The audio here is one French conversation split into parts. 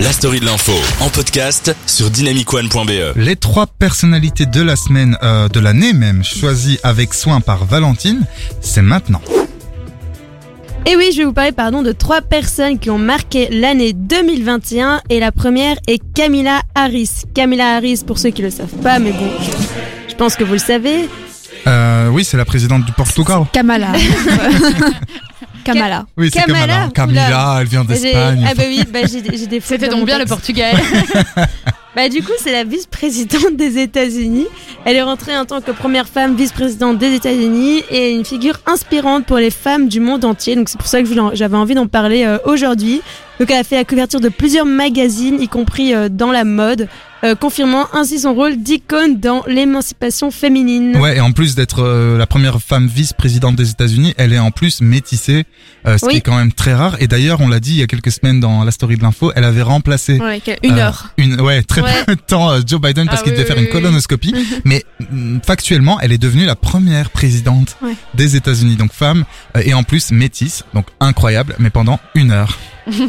La story de l'info en podcast sur dynamicone.be. Les trois personnalités de la semaine, euh, de l'année même, choisies avec soin par Valentine, c'est maintenant. Et oui, je vais vous parler pardon de trois personnes qui ont marqué l'année 2021 et la première est Camilla Harris. Camilla Harris pour ceux qui le savent pas, mais bon, je, je pense que vous le savez. Euh, oui, c'est la présidente du Portugal. Kamala. Kamala. Oui, c'est Kamala, Kamala. Camilla, elle vient d'Espagne. Ah bah oui, bah j'ai j'ai des C'était donc bien le. Portugal. Bah du coup, c'est la vice-présidente des États-Unis. Elle est rentrée en tant que première femme vice-présidente des États-Unis et une figure inspirante pour les femmes du monde entier. Donc c'est pour ça que j'avais envie d'en parler euh, aujourd'hui. Donc elle a fait la couverture de plusieurs magazines, y compris euh, dans la mode, euh, confirmant ainsi son rôle d'icône dans l'émancipation féminine. Ouais, et en plus d'être euh, la première femme vice-présidente des États-Unis, elle est en plus métissée, euh, ce Oui. qui est quand même très rare. Et d'ailleurs, on l'a dit il y a quelques semaines dans la story de l'info, elle avait remplacé Ouais, Une Euh, heure. Une, ouais, très Ouais. peu de temps euh, Joe Biden parce Ah qu'il oui, devait faire une oui. colonoscopie. mais mm, factuellement, elle est devenue la première présidente Ouais. des États-Unis, donc femme euh, et en plus métisse, donc incroyable, mais pendant une heure.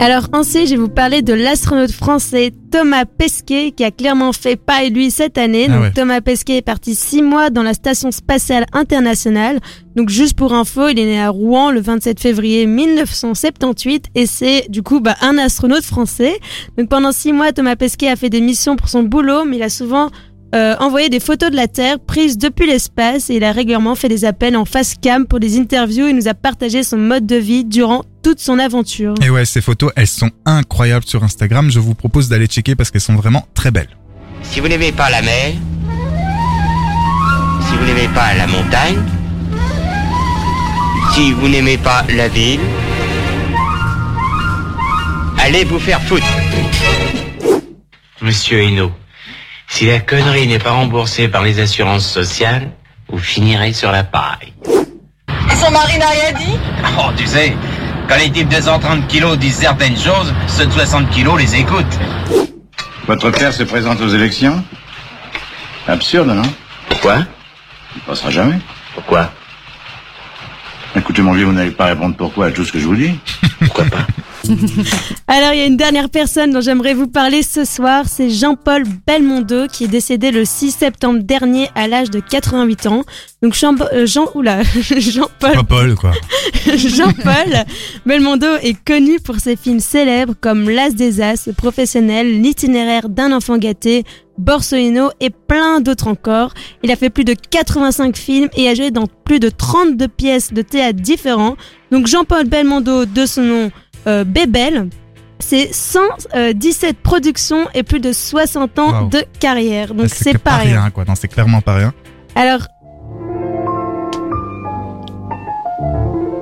Alors ensuite, je vais vous parler de l'astronaute français Thomas Pesquet qui a clairement fait pas et lui cette année. Ah Donc ouais. Thomas Pesquet est parti six mois dans la station spatiale internationale. Donc juste pour info, il est né à Rouen le 27 février 1978 et c'est du coup bah, un astronaute français. Donc pendant six mois, Thomas Pesquet a fait des missions pour son boulot, mais il a souvent euh, envoyé des photos de la Terre prises depuis l'espace et il a régulièrement fait des appels en face cam pour des interviews. Il nous a partagé son mode de vie durant toute son aventure. Et ouais, ces photos, elles sont incroyables sur Instagram. Je vous propose d'aller checker parce qu'elles sont vraiment très belles. Si vous n'aimez pas la mer, si vous n'aimez pas la montagne, si vous n'aimez pas la ville, allez vous faire foutre. Monsieur Hainaut, si la connerie n'est pas remboursée par les assurances sociales, vous finirez sur la paille. Et son mari n'a rien dit? Oh, tu sais, quand les types de 130 kilos disent certaines choses, ceux de 60 kilos les écoutent. Votre père se présente aux élections? Absurde, non? Pourquoi? Il passera jamais. Pourquoi? Écoutez, mon vieux, vous n'allez pas répondre pourquoi à tout ce que je vous dis. Pourquoi pas? Alors, il y a une dernière personne dont j'aimerais vous parler ce soir, c'est Jean-Paul Belmondo qui est décédé le 6 septembre dernier à l'âge de 88 ans. Donc Jean, euh, Jean oula, Jean-Paul Pas Paul, quoi. Jean-Paul Belmondo est connu pour ses films célèbres comme L'As des As, Le Professionnel, L'itinéraire d'un enfant gâté, Borsellino et plein d'autres encore. Il a fait plus de 85 films et a joué dans plus de 32 pièces de théâtre différents. Donc Jean-Paul Belmondo, de son nom euh, Bébel, c'est 117 productions et plus de 60 ans Wow. de carrière. Donc C'est c'est pas rien. quoi. Non, c'est clairement pas rien. Alors,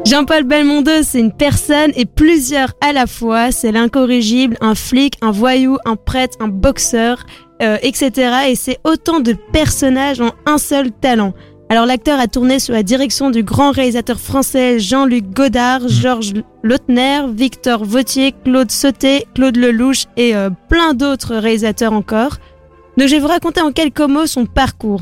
Jean-Paul Belmondo, c'est une personne et plusieurs à la fois. C'est l'incorrigible, un flic, un voyou, un prêtre, un boxeur, euh, etc. Et c'est autant de personnages en un seul talent. Alors l'acteur a tourné sous la direction du grand réalisateur français Jean-Luc Godard, Georges Lautner, Victor Vautier, Claude Sauté, Claude Lelouch et euh, plein d'autres réalisateurs encore. Donc je vais vous raconter en quelques mots son parcours.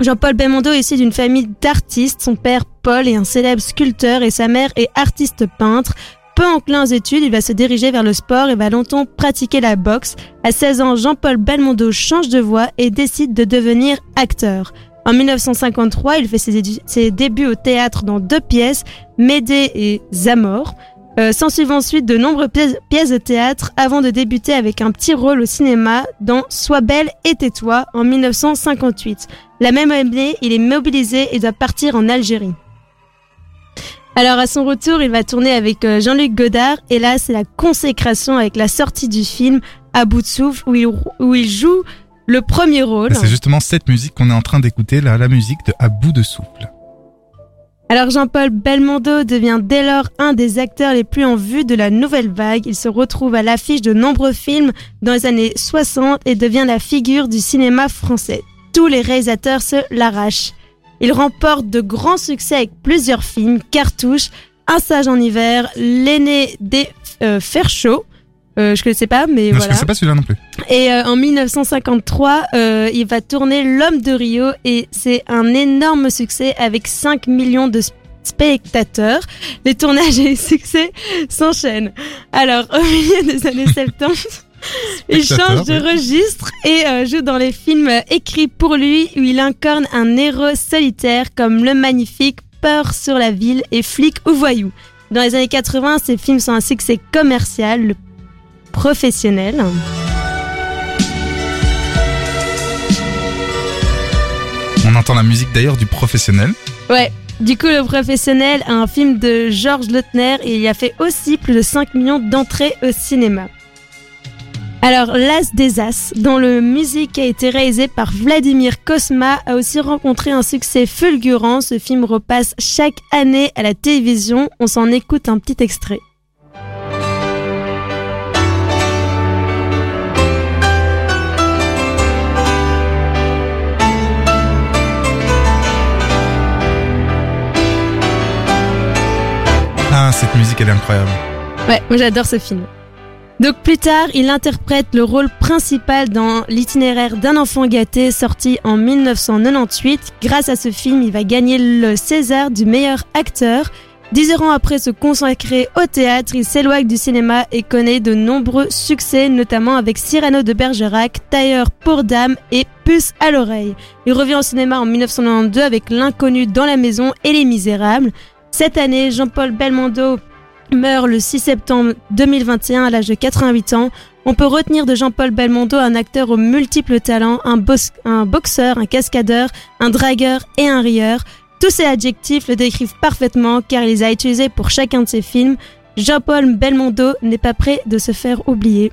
Jean-Paul Belmondo est issu d'une famille d'artistes. Son père, Paul, est un célèbre sculpteur et sa mère est artiste peintre. Peu enclin aux études, il va se diriger vers le sport et va longtemps pratiquer la boxe. À 16 ans, Jean-Paul Belmondo change de voie et décide de devenir acteur. En 1953, il fait ses, débuts au théâtre dans deux pièces, Médée et Zamor. Euh, S'en suivent ensuite de nombreuses pièces, de théâtre avant de débuter avec un petit rôle au cinéma dans Sois belle et tais-toi en 1958. La même année, il est mobilisé et doit partir en Algérie. Alors à son retour, il va tourner avec euh, Jean-Luc Godard et là c'est la consécration avec la sortie du film À bout souffle où il joue le premier rôle. C'est justement cette musique qu'on est en train d'écouter, la musique de À bout de souffle. Alors Jean-Paul Belmondo devient dès lors un des acteurs les plus en vue de la nouvelle vague. Il se retrouve à l'affiche de nombreux films dans les années 60 et devient la figure du cinéma français. Tous les réalisateurs se l'arrachent. Il remporte de grands succès avec plusieurs films, Cartouche, Un sage en hiver, L'aîné des euh, Fers chauds. Euh, je ne sais pas, mais Non, voilà. Je sais pas celui-là non plus. Et euh, en 1953, euh, il va tourner L'homme de Rio et c'est un énorme succès avec 5 millions de spectateurs. Les tournages et les succès s'enchaînent. Alors, au milieu des années 70, il change de registre et euh, joue dans les films écrits pour lui où il incarne un héros solitaire comme Le Magnifique, Peur sur la ville et Flic ou Voyou. Dans les années 80, ces films sont un succès commercial, le professionnel. On entend la musique d'ailleurs du professionnel. Ouais. Du coup, le professionnel a un film de Georges Lautner et il a fait aussi plus de 5 millions d'entrées au cinéma. Alors, L'As des As, dont le musique a été réalisé par Vladimir Kosma, a aussi rencontré un succès fulgurant. Ce film repasse chaque année à la télévision. On s'en écoute un petit extrait. Cette musique, elle est incroyable. Ouais, moi j'adore ce film. Donc plus tard, il interprète le rôle principal dans l'itinéraire d'un enfant gâté sorti en 1998. Grâce à ce film, il va gagner le César du meilleur acteur. Dix ans après se consacrer au théâtre, il s'éloigne du cinéma et connaît de nombreux succès, notamment avec Cyrano de Bergerac, Tailleur pour Dame et Puce à l'oreille. Il revient au cinéma en 1992 avec L'inconnu dans la maison et Les Misérables. Cette année, Jean-Paul Belmondo meurt le 6 septembre 2021 à l'âge de 88 ans. On peut retenir de Jean-Paul Belmondo un acteur aux multiples talents, un, un boxeur, un cascadeur, un dragueur et un rieur. Tous ces adjectifs le décrivent parfaitement car il les a utilisés pour chacun de ses films. Jean-Paul Belmondo n'est pas prêt de se faire oublier.